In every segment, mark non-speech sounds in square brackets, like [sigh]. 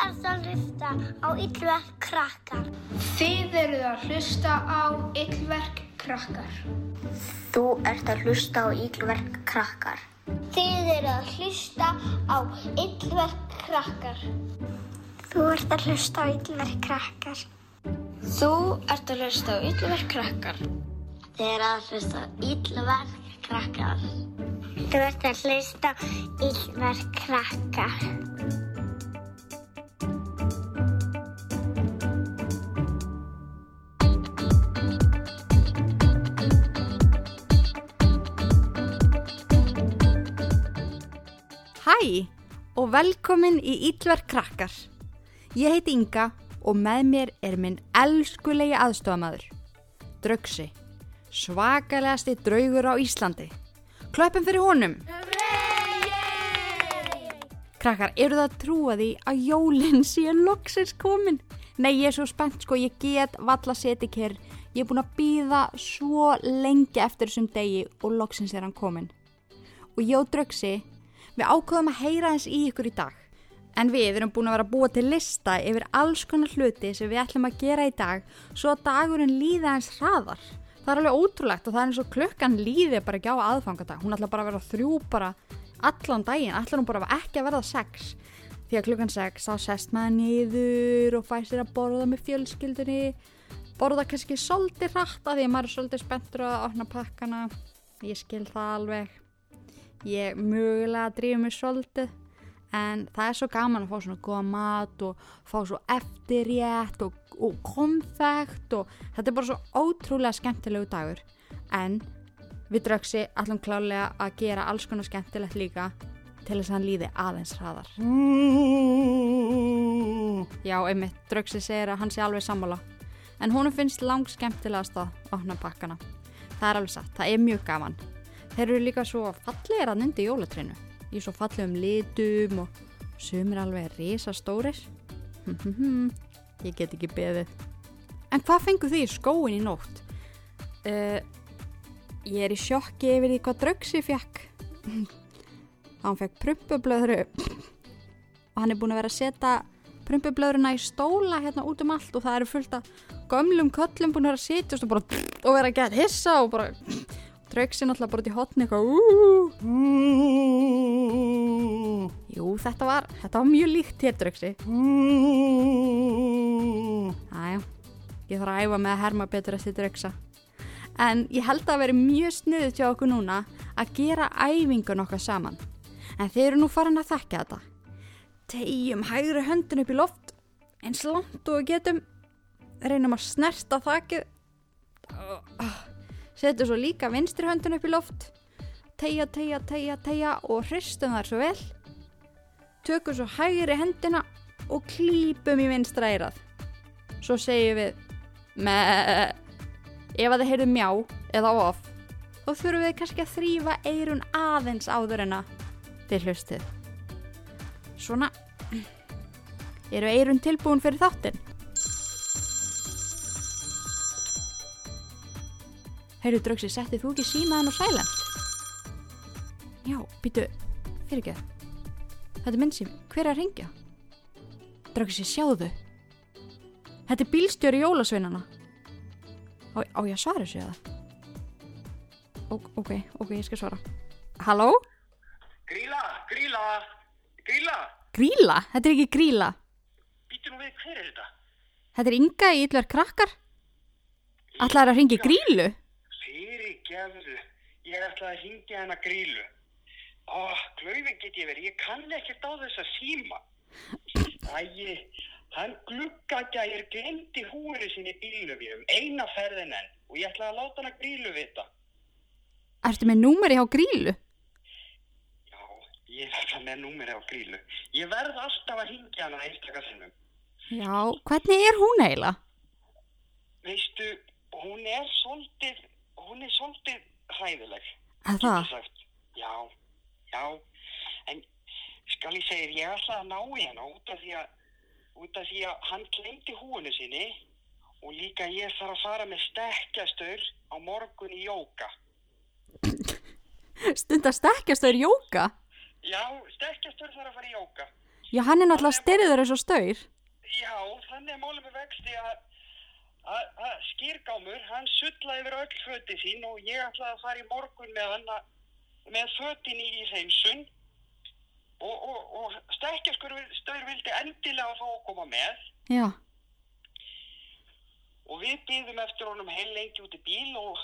ert að hlusta á Yllverk krakkar. Þið eruð að hlusta á Yllverk krakkar. Þú ert að hlusta á Yllverk krakkar. Þið eru að hlusta á Yllverk krakkar. Þú ert að hlusta á Yllverk krakkar. Þú ert að hlusta á Yllverk krakkar. Þið eru að hlusta á Yllverk krakkar. Þú ert að hlusta á Yllverk krakkar. Hæ og velkomin í Íllverk krakkar. Ég heiti Inga og með mér er minn elskulegi aðstofamæður. Draugsi, svakalegasti draugur á Íslandi. Klöpum fyrir honum. Krakkar, eru það að trúa því að jólinn [laughs] sé loksins komin? Nei, ég er svo spennt sko, ég get valla seti kér. Ég er búin að býða svo lengi eftir þessum degi og loksins er hann komin. Og ég og Draugsi, við ákveðum að heyra þess í ykkur í dag. En við erum búin að vera að búa til lista yfir alls konar hluti sem við ætlum að gera í dag svo að dagurinn líða eins hraðar. Það er alveg ótrúlegt og það er eins og klukkan líði bara ekki á aðfangadag. Hún ætla bara að vera þrjú bara allan daginn, ætla hún bara ekki að verða sex. Því að klukkan sex þá sest maður niður og fæst sér að borða með fjölskyldunni. Borða kannski svolítið hratt að því að maður er svolítið spenntur að opna pakkana. Ég skil það alveg. Ég mögulega drýfum mig svolítið en það er svo gaman að fá svona góða mat og fá svo eftirrétt og, og konfekt og þetta er bara svo ótrúlega skemmtilegu dagur. En við draugsi allum klálega að gera alls konar skemmtilegt líka til þess að hann líði aðeins hraðar. Já, einmitt, draugsi segir að hann sé alveg sammála. En honum finnst lang skemmtilegast að opna pakkana. Það er alveg satt, það er mjög gaman þeir eru líka svo fallegir að nundi jólatreinu í svo fallegum litum og sumir alveg risa stórir ég get ekki beðið. En hvað fengu því skóin í nótt? Uh, ég er í sjokki yfir því hvað draugsi fekk hann fekk prumpublöðru [laughs] og hann er búin að vera að setja prumpublöðruna í stóla hérna út um allt og það eru fullt af gömlum köllum búin að vera að setjast og, bara, [laughs] og vera að geta hissa og bara Draugsi náttúrulega bara í hotni eitthvað Jú, þetta var, þetta var mjög líkt hér Draugsi Æja, ég þarf að æfa með að herma betur eftir Draugsa En ég held að veri mjög snuðið til okkur núna að gera æfingun okkar saman. En þeir eru nú farin að þekka þetta. Tegjum hægri höndin upp í loft eins langt og getum. Reynum að snerta þakkið Settu svo líka vinstri höndun upp í loft. Tegja, tegja, tegja, tegja og hristum þar svo vel. Tökum svo hægri hendina og klípum í vinstra eirað. Svo segjum við með ef að það heyrðu mjá eða of þá þurfum við kannski að þrýfa eirun aðeins áður en að þið hlustið. Svona eru eirun tilbúin fyrir þáttinn. Heyrðu draugsir, settið þú ekki símaðan og silent? Já, býtu, fyrir ekki Þetta er minn sími, hver er að ringja? Draugsir, sjáðu Þetta er bílstjóri jólasveinana Á, á ég að svara þessu eða? Ó, ok, ok, ég skal svara Halló? Gríla, gríla, gríla, Gríla? Þetta er ekki gríla býtu nú við, hver er þetta? Þetta er Inga í Ylvar krakkar Ætlaður að ringi grílu? Gefðu, ég ætlaði að hingja hana grílu. Ó, glöfin get ég verið, ég kann ekkert á þess að síma. Ægi, hann gluggagægir glemdi húinu sinni bílnum ég um eina ferðin enn og ég ætlaði að láta hana grílu vita. Ertu með númeri hjá grílu? Já, ég alltaf með númeri á grílu. Ég verð alltaf að hingja hana einstakar sinnum. Já, hvernig er hún eiginlega? Veistu, hún er svolítið, hún er svolítið hræðileg. Að það? Já, já, en skal ég segja, ég ætla að ná hennar út af því að, af því að hann glemdi húinu sinni og líka ég þarf að fara með stekkjastur á morgun í jóka. [laughs] Stund að stekkjast þau jóka? Já, stekkjastur þarf að fara í jóka. Já, hann er náttúrulega styrður eins og staur. Já, þannig er málið með vexti að að- að skýrgámur, hann sullaði yfir öll föti sín og ég ætlaði að fara í morgun með hann að- með fötin í hreinsun og, og, og stekkjaskur stöður vildi endilega fá að koma með Já. og við býðum eftir honum heil lengi út í bíl og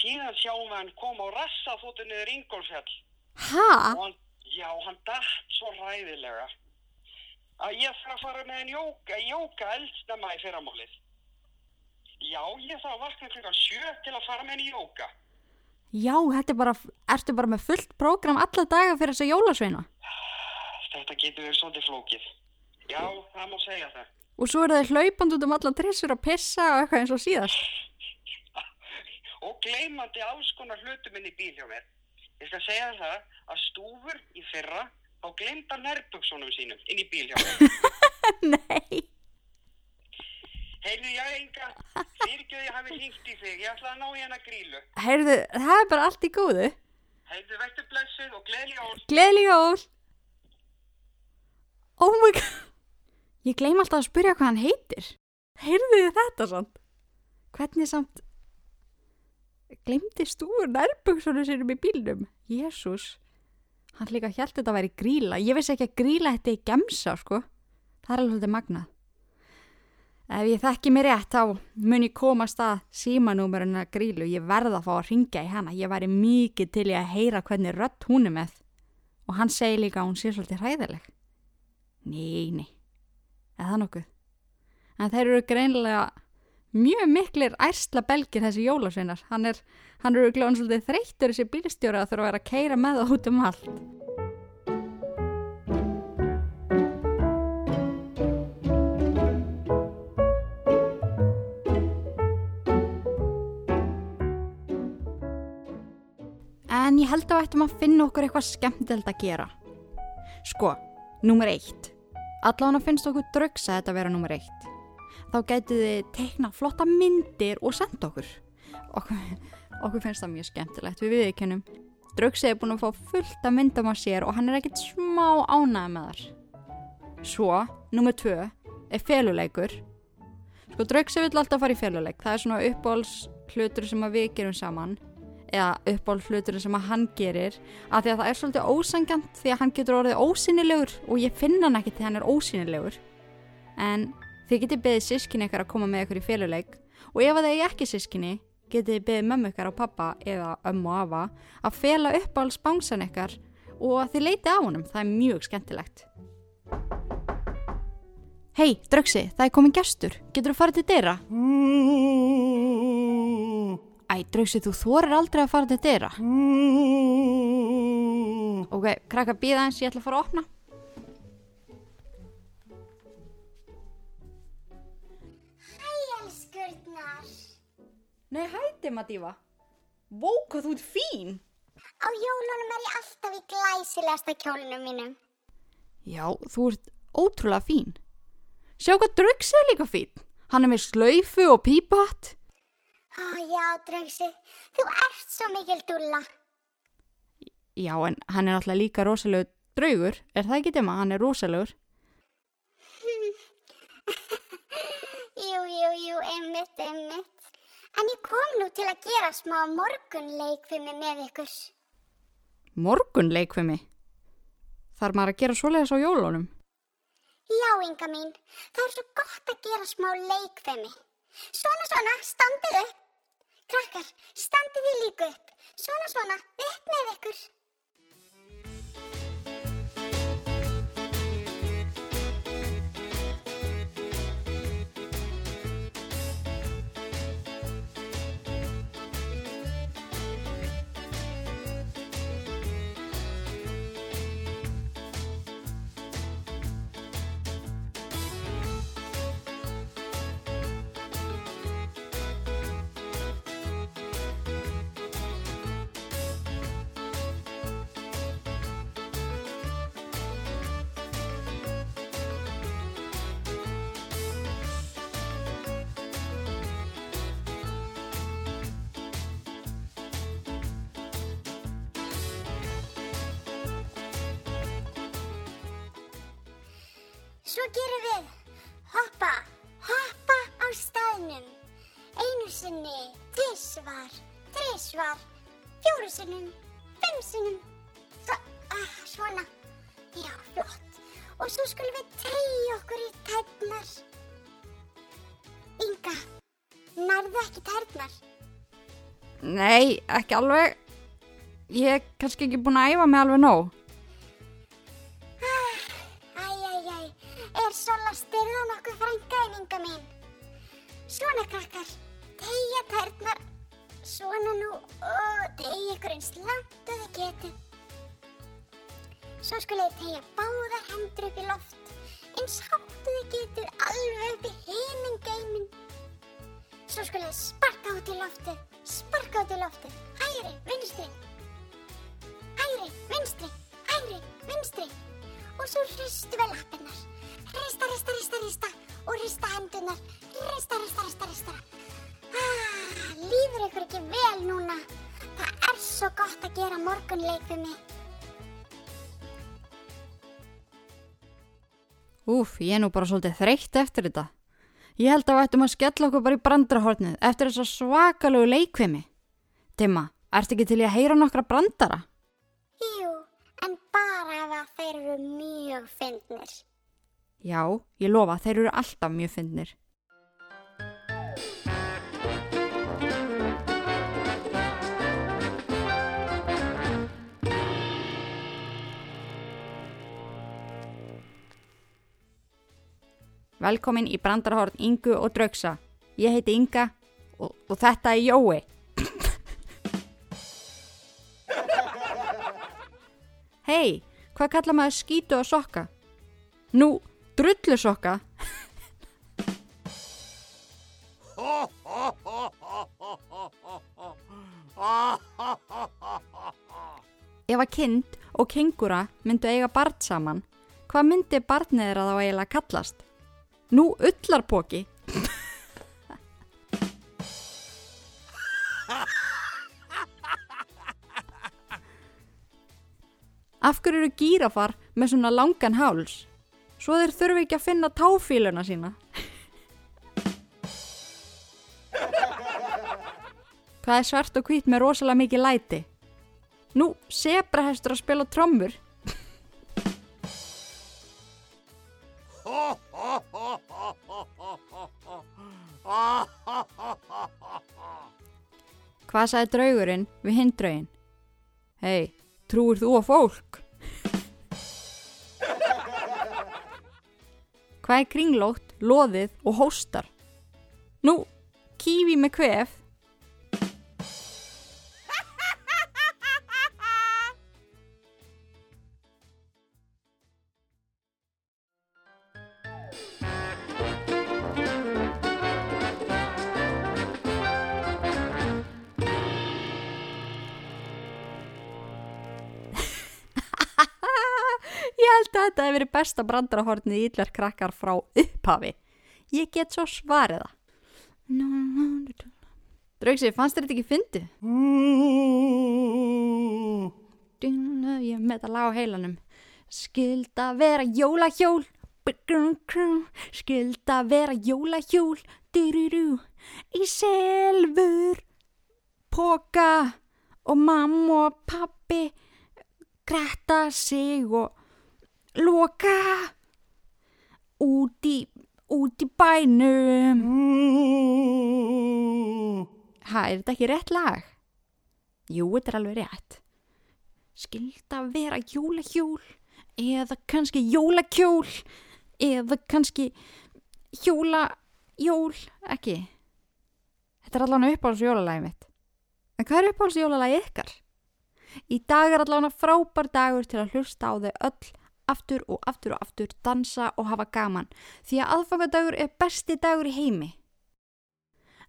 síðan sjáum við hann koma á rassa þóttu niður Ingolfjall Hæ? já, hann datt svo ræðilega að ég þarf að fara með hann jóka, jóka eldsnama í fyrramálið. Já, ég þarf að vakna klukkan sjö til að fara með hann í jóka. Já, þetta er bara, ertu bara með fullt prógram alla daga fyrir þessa jólasveina? Þetta getur verið svolítið flókið. Já, það má segja það. Og svo eru þeir hlaupand út um allan trissur að pissa og eitthvað eins og síðast. [laughs] Og gleymandi alls konar hlutum inn í bíl hjá mér. Ég skal segja það að stúfur í fyrra þá gleymda nærbuksunum sínum inn í bíl hjá mér. [laughs] Nei. Heyrðu, já, enga, fyrirgjöðu ég hafi hringt í þig. Ég ætla að ná hennar grílu. Heyrðu, það er bara allt í góðu. Heyrðu, verður blessuð og gleðli jól. Gleðli jól. Oh my god. Ég gleym alltaf að spyrja hvað hann heitir. Heyrðu þið þetta samt? Hvernig samt... Glemdi stúr nærbuksunum sinum í bílnum? Jésús. Hann líka þetta að væri gríla. Ég vissi ekki að gríla þetta í gemsa, sko. Það er alveg þetta magnað. Ef ég þekki mér rétt, þá mun ég komast að símanúmeruna grílu. Ég verða að fá að ringja í hana. Ég væri mikið til í að heyra hvernig rött hún er með. Og hann segi líka að hún sé svolítið hræðileg. Nei, nei. Eða nokkuð. En þeir eru greinilega mjög miklir ærsla belgir þessi jólasveinar. Hann er, eru glóðan svolítið þreyttur þessi bílstjóra að þurfa að vera að keira með það út um allt. En ég held að við ættum að finna okkur eitthvað skemmtilegt að gera. Sko, númer eitt. Allan að finnst okkur þetta að vera númer eitt. Þá gætið þið teikna flotta myndir og senda okkur. Okkur, okkur finnst það mjög skemmtilegt, við viðkennum. Drögsi er búin að fá fullt af myndum á sér og hann er ekkert smá ánægð með þar. Svo, númer tvö, er feluleikur. Sko, Drögsi vill alltaf fara í feluleik. Það er svona uppáhalds hlutur sem að við gerum saman eða uppáhald hlutur sem að hann gerir af því að það er svolítið ósangjant því að hann getur orðið ósynilegur og ég finna hann ekki því hann er ósynilegur en þið getið beðið sískinni ykkar að koma með ykkur í féluleik og ef það er ekki sískinni getið þið beðið mömmu ykkar og pappa eða ömmu og afa að fela uppáhalds bánsan ykkar og að þið leiti á honum, það er mjög skemmtilegt. Hei, Drögsi, það er komin gestur, getur þú farið til deyra? Æ, Drausi, þú þorir aldrei að fara til dyra. Ok, krakka býða eins, ég ætla að fara að opna. Hæ, elskurnar. Nei, hætti Matífa. Vó, hvað þú ert fín. Á jólunum er ég alltaf í glæsilegasta kjólunum mínum. Já, þú ert ótrúlega fín. Sjá hvað Drausi er líka fín. Hann er með slaufu og pípatt. Ó, já, Draugsi, þú ert svo mikil dúlla. Já, en hann er alltaf líka rosalegur draugur. Er það ekki tema? Hann er rosalegur. [laughs] Jú, jú, jú, einmitt, einmitt. En ég kom nú til að gera smá morgunleik fyrir mig með ykkur. Morgunleik við mig. Þarf maður að gera svoleiðis á jólunum? Já, Inga mín, það er svo gott að gera smá leik fyrir mig. Svona, svona, standið upp. Krakkar, standið þið líka upp. Svona, svona, upp með ykkur. Svo gerum við hoppa, hoppa á staðnum. Einu sinni, trísvar, trísvar, fjóru sinnum, fimm sinnum. Svo, ah, svona. Já, flott. Og svo skulum við tegja okkur í tærnar. Inga, nærðu ekki tærnar? Nei, ekki alveg. Ég er kannski ekki búin að æfa mig alveg nóg. Styrðan okkur frænkaðin, Inga mín? Svona, krakkar, tegja tærnar. Svona nú, og tegja ykkur eins langt og þið getið. Svo skulle þið tegja báðar hendur upp í loft, eins hátt og þið getið alveg upp í heiminn geimin. Svo skulle þið sparka út í loftið, sparka út í loftið, hægri, vinstri, hægri, vinstri, hægri, vinstri. Og svo hristu við lappirnar, hrista, hrista, hrista, hrista og hrista hendunar, hrista, hrista, hrista, hrista. Ah, líður ykkur ekki vel núna? Það er svo gott að gera morgunleik við mig. Úf, ég er nú bara svolítið þreytt eftir þetta. Ég held að við ættum að skella okkur bara í brandarahornið eftir þessa svakalögu leikvimi. Timma, ertu ekki til í að heyra nokkra brandara? Jú, en bara ef að þeir eru mjög fyndnir. Já, ég lofa, þeir eru alltaf mjög fyndnir. Velkomin í brandarahorn Ingu og Draugsa. Ég heiti Inga og, og þetta er Jói. [laughs] Hei, hvað kalla maður skítu og sokka? Nú, drullu sokka. Ef að kind og kengura myndu eiga barn saman, hvað myndi barnið þeirra þá eiginlega kallast? Nú, ullarpoki. Af hverju eru gírafar með svona langan háls? Svo þeir þurfi ekki að finna táfíluna sína. Hvað er svart og hvít með rosalega mikið læti? Nú, sebrahestur að spila trommur. Hvað sagði draugurinn við hinn draugin? Hei, trúir þú á fólk? Hvað er kringlótt, loðið og hóstar? Nú, kífi með kvef. Þetta hefur verið besta brandarahornið í Yllar krakkar frá upphafi. Ég get svo svarið það. Draugsi, fannst þér þetta ekki fyndið? Ég þetta lag á heilanum. Skilda vera jólahjól. Skilda vera jólahjól. Í selvur. Póka. Og mamma og pappi. Gretta sig og loka. Út í, út í bænum. Ha, er þetta ekki rétt lag? Jú, þetta er alveg rétt. Skilda vera jólahjól eða kannski jólakjól eða kannski hjóla-jól, ekki. Þetta er allavega uppáhalds jólalagi mitt. En hvað er uppáhalds jólalagi ykkar? Í dag er allavega frábær dagur til að hlusta á þau öll aftur og aftur og aftur, dansa og hafa gaman því að aðfangadagur er besti dagur í heimi.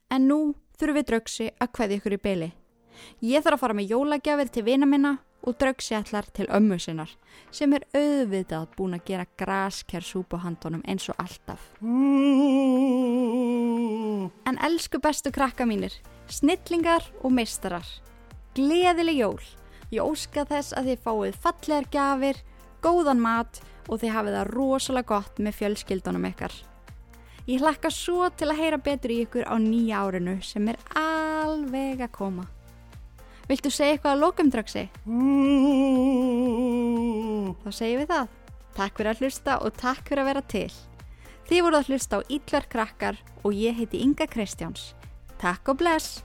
En nú þurfum við draugsi að kveði ykkur í beili. Ég þarf að fara með jólagjafir til vina minna og draugsi allar til ömmu sinnar sem er auðvitað búin að gera graskersúp á handunum eins og alltaf. En elsku bestu krakka mínir, snillingar og meistarar, gleðileg jól. Ég óska þess að þið fáið fallegar gjafir, góðan mat og þið hafið það rosalega gott með fjölskyldunum ykkar. Ég hlakka svo til að heyra betur í ykkur á nýja árinu sem er alveg að koma. Viltu segja eitthvað að lókum draugsi? Þá segjum við það. Takk fyrir að hlusta og takk fyrir að vera til. Þið voruð að hlusta á Ítlar krakkar og ég heiti Inga Kristjáns. Takk og bless!